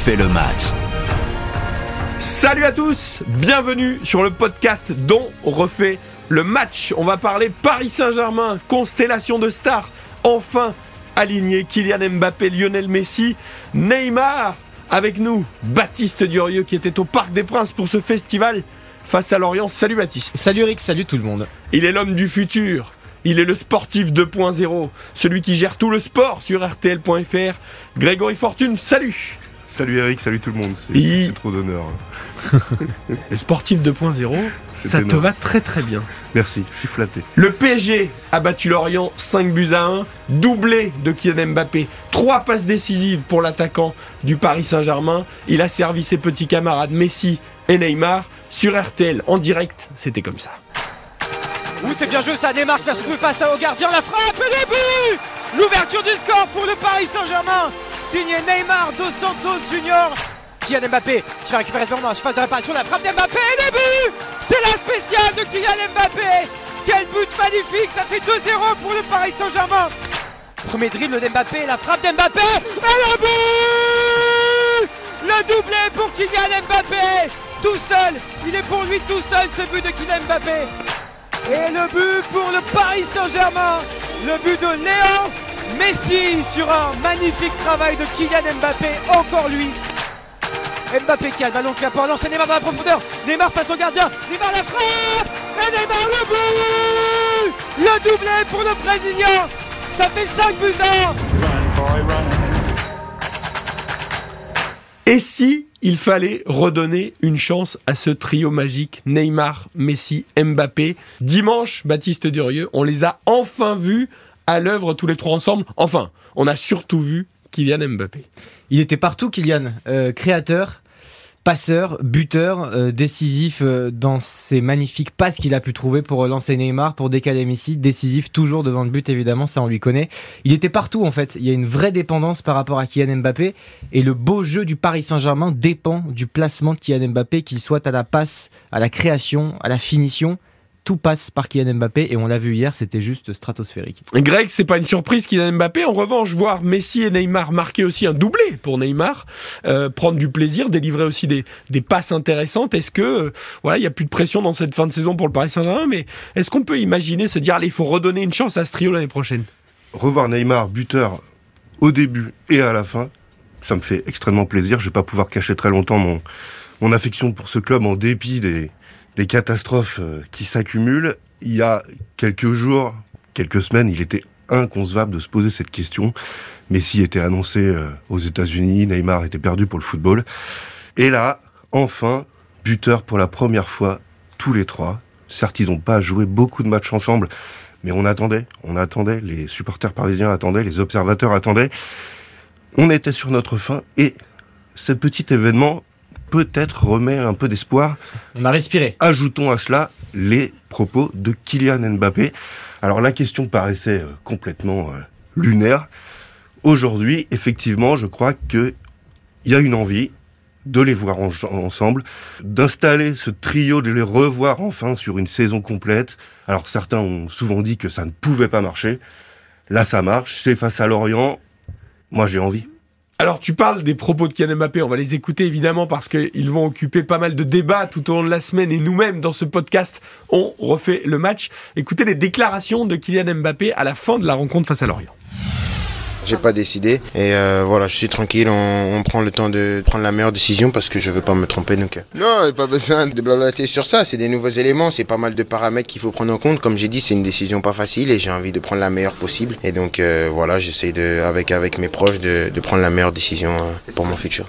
refait le match. Salut à tous, bienvenue sur le podcast dont on refait le match. On va parler Paris Saint-Germain, constellation de stars, enfin aligné Kylian Mbappé, Lionel Messi, Neymar. Avec nous, Baptiste Durieux qui était au Parc des Princes pour ce festival face à Lorient. Salut Baptiste. Salut Eric, salut tout le monde. Il est l'homme du futur. Il est le sportif 2.0, celui qui gère tout le sport sur RTL.fr. Grégory Fortune, salut Salut Eric, salut tout le monde. C'est Il- c'est trop d'honneur. Le sportif 2.0, C'est ça te va très très bien. Merci, je suis flatté. Le PSG a battu Lorient 5 buts à 1, doublé de Kylian Mbappé, trois passes décisives pour l'attaquant du Paris Saint-Germain. Il a servi ses petits camarades Messi et Neymar sur RTL en direct. C'était comme ça. Ouh, c'est bien joué ça, Neymar qui va se trouver face au gardien, la frappe et le but L'ouverture du score pour le Paris Saint-Germain, signé Neymar dos Santos Junior. Kylian Mbappé qui va récupérer ce dans la phase de réparation, la frappe d'Mbappé et le but C'est la spéciale de Kylian Mbappé! Quel but magnifique, ça fait 2-0 pour le Paris Saint-Germain! Premier dribble d'Mbappé, la frappe d'Mbappé et le but! Le doublé pour Kylian Mbappé! Tout seul, il est pour lui tout seul ce but de Kylian Mbappé. Et le but pour le Paris Saint-Germain, le but de Léo Messi sur un magnifique travail de Kylian Mbappé, encore lui. Mbappé qui a le ballon qui va pouvoir lancer Neymar dans la profondeur. Neymar face au gardien, Neymar la frappe et Neymar le but Le doublé pour le Brésilien, ça fait 5 buts à 1. Et si il fallait redonner une chance à ce trio magique Neymar, Messi, Mbappé? Dimanche, Baptiste Durieux, on les a enfin vus à l'œuvre tous les trois ensemble. Enfin, on a surtout vu Kylian Mbappé. Il était partout, Kylian. Euh, créateur, passeur, buteur, euh, décisif euh, dans ses magnifiques passes qu'il a pu trouver pour lancer Neymar, pour décaler Messi. Décisif toujours devant le but, évidemment, ça on lui connaît. Il était partout, en fait. Il y a une vraie dépendance par rapport à Kylian Mbappé. Et le beau jeu du Paris Saint-Germain dépend du placement de Kylian Mbappé, qu'il soit à la passe, à la création, à la finition. Tout passe par Kylian Mbappé et on l'a vu hier, c'était juste stratosphérique. Greg, c'est pas une surprise Kylian Mbappé. En revanche, voir Messi et Neymar marquer aussi un doublé pour Neymar, euh, prendre du plaisir, délivrer aussi des, des passes intéressantes. Est-ce que euh, voilà, il y a plus de pression dans cette fin de saison pour le Paris Saint-Germain, mais est-ce qu'on peut imaginer se dire allez, il faut redonner une chance à ce trio l'année prochaine? Revoir Neymar buteur au début et à la fin, ça me fait extrêmement plaisir. Je vais pas pouvoir cacher très longtemps mon, mon affection pour ce club en dépit des, des catastrophes euh, qui s'accumulent. Il y a quelques jours, quelques semaines, il était inconcevable de se poser cette question. Messi était annoncé euh, aux États-Unis, Neymar était perdu pour le football. Et là, enfin, buteur pour la première fois, tous les trois. Certes, ils n'ont pas joué beaucoup de matchs ensemble, mais on attendait, on attendait, les supporters parisiens attendaient, les observateurs attendaient. On était sur notre fin et ce petit événement peut-être remet un peu d'espoir. On a respiré. Ajoutons à cela les propos de Kylian Mbappé. Alors la question paraissait euh, complètement euh, lunaire. Aujourd'hui, effectivement, je crois qu'il y a une envie de les voir en- ensemble, d'installer ce trio, de les revoir enfin sur une saison complète. Alors certains ont souvent dit que ça ne pouvait pas marcher. Là, ça marche. C'est face à Lorient. Moi, j'ai envie. Alors tu parles des propos de Kylian Mbappé, on va les écouter évidemment parce qu'ils vont occuper pas mal de débats tout au long de la semaine et nous-mêmes dans ce podcast, on refait le match. Écoutez les déclarations de Kylian Mbappé à la fin de la rencontre face à Lorient. J'ai pas décidé et euh, voilà, je suis tranquille. On, on prend le temps de prendre la meilleure décision parce que je veux pas me tromper. Donc euh. non, y a pas besoin de blablater sur ça. C'est des nouveaux éléments, c'est pas mal de paramètres qu'il faut prendre en compte. Comme j'ai dit, c'est une décision pas facile et j'ai envie de prendre la meilleure possible. Et donc euh, voilà, j'essaye de avec avec mes proches de, de prendre la meilleure décision euh, pour mon futur.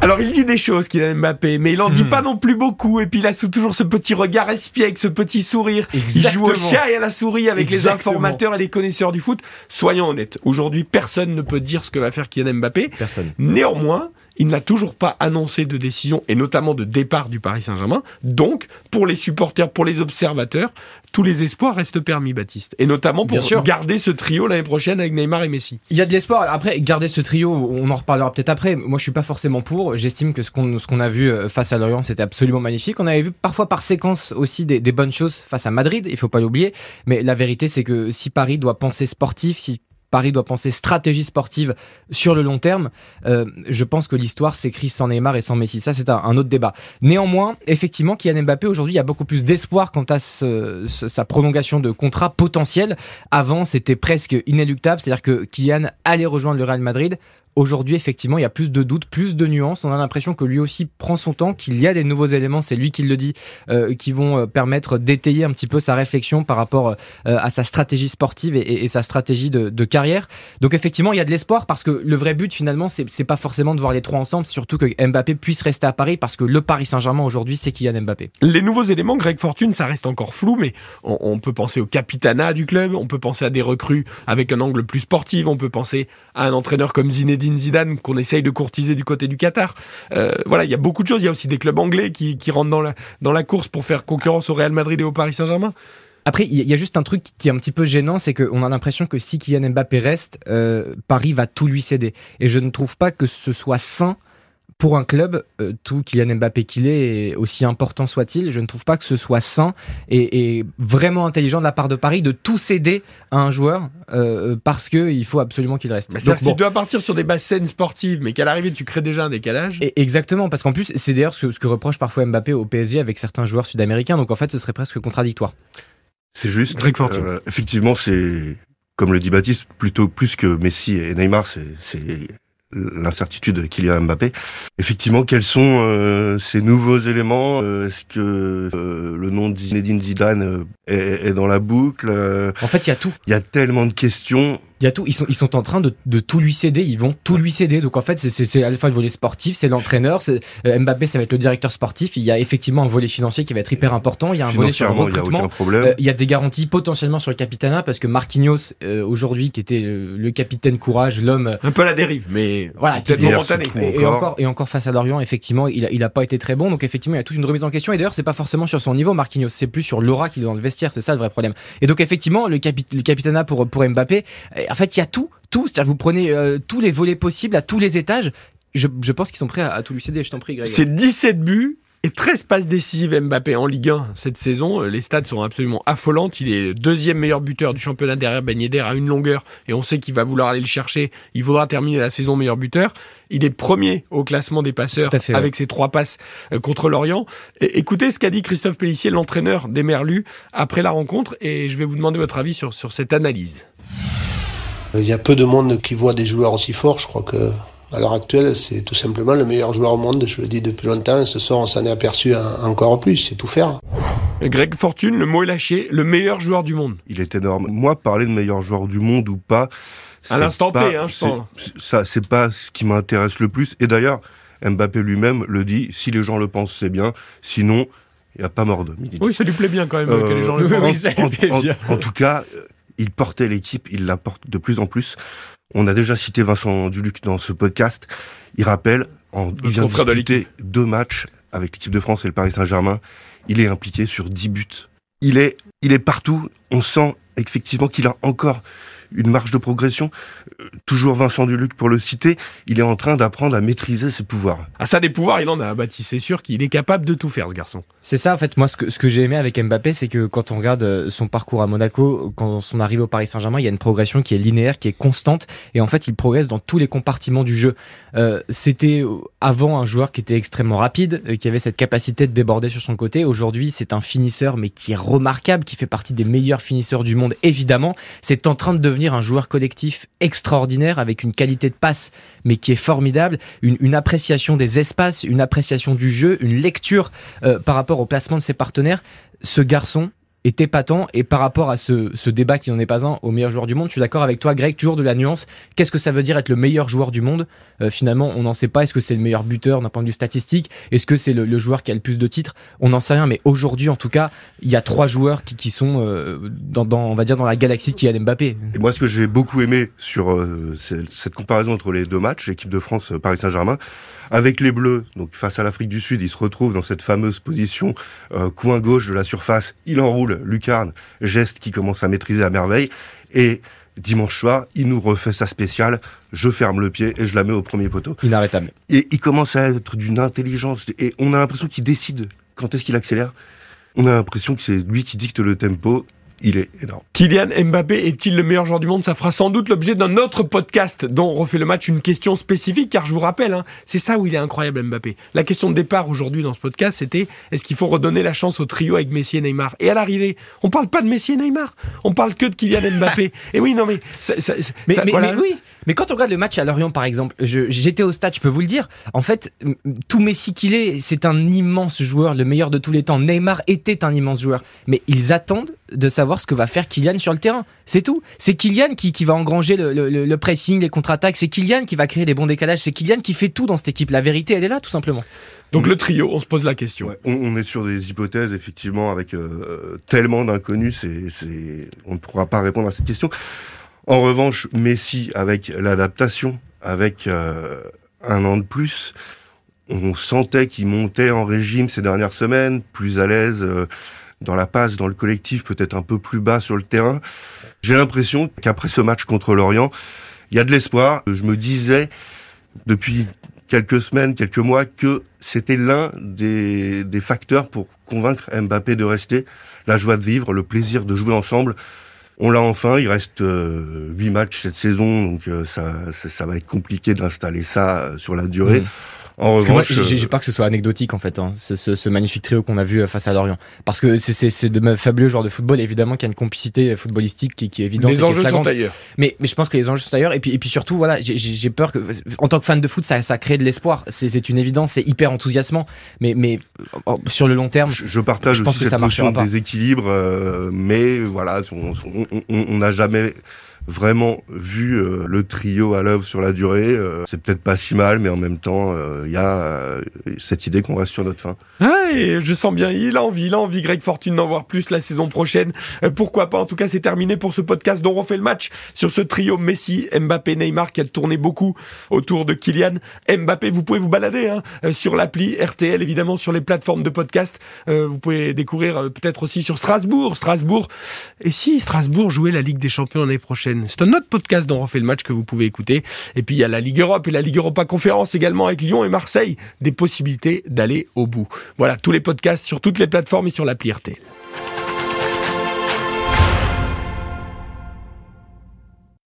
Alors il dit des choses Kylian Mbappé, mais il en dit pas non plus beaucoup et puis il a sous- toujours ce petit regard espiègle, ce petit sourire. Il joue au Exactement. chat et à la souris avec les Exactement. informateurs et les connaisseurs du foot. Soyons honnêtes, aujourd'hui personne ne peut dire ce que va faire Kylian Mbappé. Personne. Néanmoins, il n'a toujours pas annoncé de décision et notamment de départ du Paris Saint-Germain. Donc, pour les supporters, pour les observateurs, tous les espoirs restent permis, Baptiste. Et notamment pour Bien sûr. garder ce trio l'année prochaine avec Neymar et Messi. Il y a de l'espoir. Après, garder ce trio, on en reparlera peut-être après. Moi, je suis pas forcément pour. J'estime que ce qu'on ce qu'on a vu euh, face à Lorient, c'était absolument magnifique. On avait vu parfois par séquence aussi des, des bonnes choses face à Madrid. Il faut pas l'oublier. Mais la vérité, c'est que si Paris doit penser sportif, si Paris doit penser stratégie sportive sur le long terme. Euh, je pense que l'histoire s'écrit sans Neymar et sans Messi. Ça, c'est un, autre débat. Néanmoins, effectivement, Kylian Mbappé, aujourd'hui, il y a beaucoup plus d'espoir quant à sa prolongation de contrat potentiel. Avant, c'était presque inéluctable. C'est-à-dire que Kylian allait rejoindre le Real Madrid. Aujourd'hui, effectivement, il y a plus de doutes, plus de nuances. On a l'impression que lui aussi prend son temps, qu'il y a des nouveaux éléments, c'est lui qui le dit, euh, qui vont euh, permettre d'étayer un petit peu sa réflexion par rapport euh, à sa stratégie sportive et, sa stratégie de, carrière. Donc effectivement, il y a de l'espoir parce que le vrai but finalement, c'est pas forcément de voir les trois ensemble, surtout que Mbappé puisse rester à Paris parce que le Paris Saint-Germain aujourd'hui, c'est Kylian Mbappé. Les nouveaux éléments, Greg Fortune, ça reste encore flou, mais on, peut penser au capitanat du club, on peut penser à des recrues avec un angle plus sportif, on peut penser à un entraîneur comme Zinedine Zidane qu'on essaye de courtiser du côté du Qatar. Euh, voilà, il y a beaucoup de choses. Il y a aussi des clubs anglais qui, rentrent dans la, dans la course pour faire concurrence au Real Madrid et au Paris Saint-Germain. Après, il y a juste un truc qui est un petit peu gênant, c'est qu'on a l'impression que si Kylian Mbappé reste, euh, Paris va tout lui céder. Et je ne trouve pas que ce soit sain pour un club, euh, tout Kylian Mbappé qu'il est, aussi important soit-il, je ne trouve pas que ce soit sain et, vraiment intelligent de la part de Paris de tout céder à un joueur euh, parce qu'il faut absolument qu'il reste. Donc, si tu dois partir sur des bases saines sportives, mais qu'à l'arrivée tu crées déjà un décalage. Et exactement, parce qu'en plus, c'est d'ailleurs ce, que reproche parfois Mbappé au PSG avec certains joueurs sud-américains, donc en fait ce serait presque contradictoire. C'est juste. Euh, effectivement, c'est comme le dit Baptiste, plutôt plus que Messi et Neymar, c'est l'incertitude qu'il y a à Mbappé. Effectivement, quels sont euh, ces nouveaux éléments euh, Est-ce que euh, le nom de Zinedine Zidane est, est, dans la boucle En fait, il y a tout. Il y a tellement de questions. Il y a tout. Ils sont, ils sont en train de, de tout lui céder. Ils vont tout lui céder. Donc en fait, c'est à la fois le volet sportif, c'est l'entraîneur. Mbappé, ça va être le directeur sportif. Il y a effectivement un volet financier qui va être hyper important. Il y a un volet sur le recrutement. Il y, a il y a des garanties potentiellement sur le capitana parce que Marquinhos, aujourd'hui, qui était le capitaine courage, l'homme. Un peu à la dérive, mais voilà, Et, encore. et encore face à Lorient, effectivement, il a, il a pas été très bon. Donc effectivement, il y a toute une remise en question. Et d'ailleurs, c'est pas forcément sur son niveau, Marquinhos. C'est plus sur l'aura qu'il est dans le vestiaire. C'est ça le vrai problème. Et donc effectivement, le, capi le capitana pour pour Mbappé, en fait, il y a tout, tout. C'est-à-dire vous prenez euh, tous les volets possibles à tous les étages. Je, je pense qu'ils sont prêts à, tout lui céder. Je t'en prie, Greg. C'est 17 buts et 13 passes décisives Mbappé en Ligue 1 cette saison. Les stats sont absolument affolantes. Il est deuxième meilleur buteur du championnat derrière Ben Yedder à une longueur et on sait qu'il va vouloir aller le chercher. Il voudra terminer la saison meilleur buteur. Il est premier au classement des passeurs avec ses trois passes euh, contre l'Orient. Écoutez ce qu'a dit Christophe Pellissier, l'entraîneur des Merlus, après la rencontre et je vais vous demander votre avis sur, sur cette analyse. Il y a peu de monde qui voit des joueurs aussi forts. Je crois que à l'heure actuelle, c'est tout simplement le meilleur joueur au monde. Je le dis depuis longtemps. Ce soir, on s'en est aperçu encore plus. C'est tout faire. Greg Fortune, le mot est lâché. Le meilleur joueur du monde. Il est énorme. Moi, parler de meilleur joueur du monde ou pas. À l'instant T, hein, je sens. Ça, c'est pas ce qui m'intéresse le plus. Et d'ailleurs, Mbappé lui-même le dit. Si les gens le pensent, c'est bien. Sinon, il n'y a pas mort d'homme. Oui, ça lui plaît bien quand même que les gens le euh, pensent. En, en, tout cas, euh, il portait l'équipe, il la porte de plus en plus. On a déjà cité Vincent Duluc dans ce podcast. Il rappelle, en, il vient de disputer deux matchs avec l'équipe de France et le Paris Saint-Germain. Il est impliqué sur 10 buts. Il est, il est partout. On sent effectivement qu'il a encore une marge de progression. Euh, toujours Vincent Duluc pour le citer, il est en train d'apprendre à maîtriser ses pouvoirs. Ah ça des pouvoirs, il en a bâti, c'est sûr qu'il est capable de tout faire ce garçon. C'est ça en fait, moi ce que, ce que j'ai aimé avec Mbappé, c'est que quand on regarde euh, son parcours à Monaco, quand on arrive au Paris Saint-Germain, il y a une progression qui est linéaire, qui est constante, et en fait il progresse dans tous les compartiments du jeu. Euh, C'était avant un joueur qui était extrêmement rapide, qui avait cette capacité de déborder sur son côté. Aujourd'hui c'est un finisseur mais qui est remarquable, qui fait partie des meilleurs finisseurs du monde évidemment. C'est en train de devenir un joueur collectif extraordinaire avec une qualité de passe mais qui est formidable, une, appréciation des espaces, une appréciation du jeu, une lecture euh, par rapport au placement de ses partenaires. Ce garçon, est épatant. Et par rapport à ce, débat qui n'en est pas un au meilleur joueur du monde, je suis d'accord avec toi, Greg, toujours de la nuance. Qu'est-ce que ça veut dire être le meilleur joueur du monde? Euh, Finalement, on n'en sait pas. Est-ce que c'est le meilleur buteur d'un point de vue statistique? Est-ce que c'est le, joueur qui a le plus de titres? On n'en sait rien. Mais aujourd'hui, en tout cas, il y a trois joueurs qui, sont euh, dans, on va dire, dans la galaxie qui a Mbappé. Et moi, ce que j'ai beaucoup aimé sur euh, cette comparaison entre les deux matchs, l'équipe de France, Paris Saint-Germain, avec les Bleus, donc face à l'Afrique du Sud, il se retrouve dans cette fameuse position euh, coin gauche de la surface. Il enroule Lucarne, geste qui commence à maîtriser à merveille. Et dimanche soir, il nous refait sa spéciale. Je ferme le pied et je la mets au premier poteau. Inarrêtable. Et il commence à être d'une intelligence. Et on a l'impression qu'il décide quand est-ce qu'il accélère? On a l'impression que c'est lui qui dicte le tempo il est énorme. Kylian Mbappé est-il le meilleur joueur du monde? Ça fera sans doute l'objet d'un autre podcast dont on refait le match une question spécifique, car je vous rappelle, hein, c'est ça où il est incroyable Mbappé. La question de départ aujourd'hui dans ce podcast, c'était est-ce qu'il faut redonner la chance au trio avec Messi et Neymar? Et à l'arrivée, on parle pas de Messi et Neymar, on parle que de Kylian Mbappé. et oui, non mais, ça, ça, mais, ça, mais- voilà. mais oui, mais quand on regarde le match à Lorient par exemple, j'étais au stade, je peux vous le dire. En fait, tout Messi qu'il est, c'est un immense joueur, le meilleur de tous les temps. Neymar était un immense joueur, mais ils attendent de savoir ce que va faire Kylian sur le terrain. C'est tout. C'est Kylian qui, qui va engranger le, le- le pressing, les contre-attaques. C'est Kylian qui va créer des bons décalages. C'est Kylian qui fait tout dans cette équipe. La vérité, elle est là, tout simplement. Donc le trio, on se pose la question. Ouais, on, on est sur des hypothèses, effectivement, avec euh, tellement d'inconnus, c'est, c'est, on ne pourra pas répondre à cette question. En revanche, Messi, avec l'adaptation, avec euh, un an de plus, on sentait qu'il montait en régime ces dernières semaines, plus à l'aise euh, dans la passe, dans le collectif, peut-être un peu plus bas sur le terrain. J'ai l'impression qu'après ce match contre l'Orient, il y a de l'espoir. Je me disais depuis quelques semaines, quelques mois, que c'était l'un des, facteurs pour convaincre Mbappé de rester. La joie de vivre, le plaisir de jouer ensemble. On l'a enfin, il reste euh, huit matchs cette saison, donc euh, ça, va être compliqué d'installer ça euh, sur la durée. Mm. En Parce que moi, revanche, j'ai euh, j'ai peur que ce soit anecdotique en fait, hein, ce, ce- ce magnifique trio qu'on a vu euh, face à Lorient. Parce que c'est- de fabuleux joueurs de football, évidemment qu'il y a une complicité footballistique qui, qui est évidente. Les enjeux sont ailleurs. Mais, mais je pense que les enjeux sont ailleurs. Et puis, et puis surtout, voilà, j'ai- peur que, en tant que fan de foot, ça, ça crée de l'espoir. C'est une évidence, c'est hyper enthousiasmant. Mais, mais euh, sur le long terme, Je, je partage Je pense aussi que cette ça marchera pas. déséquilibre, euh, mais voilà, on n'a jamais vraiment vu euh, le trio à l'œuvre sur la durée. euh, c'est peut-être pas si mal, mais en même temps, euh, il y a cette idée qu'on reste sur notre fin. Et je sens bien, il a envie, il a envie, Greg Fortune, d'en voir plus la saison prochaine. Pourquoi pas En tout cas, c'est terminé pour ce podcast dont on refait le match sur ce trio Messi, Mbappé, Neymar qui a tourné beaucoup autour de Kylian. Mbappé, vous pouvez vous balader hein, sur l'appli RTL, évidemment, sur les plateformes de podcast. Vous pouvez découvrir peut-être aussi sur Strasbourg. Strasbourg. Et si Strasbourg jouait la Ligue des Champions l'année prochaine? C'est un autre podcast dont on refait le match que vous pouvez écouter. Et puis il y a la Ligue Europe et la Ligue Europa Conférence également avec Lyon et Marseille. Des possibilités d'aller au bout. Voilà, tous les podcasts sur toutes les plateformes et sur l'appli RTL.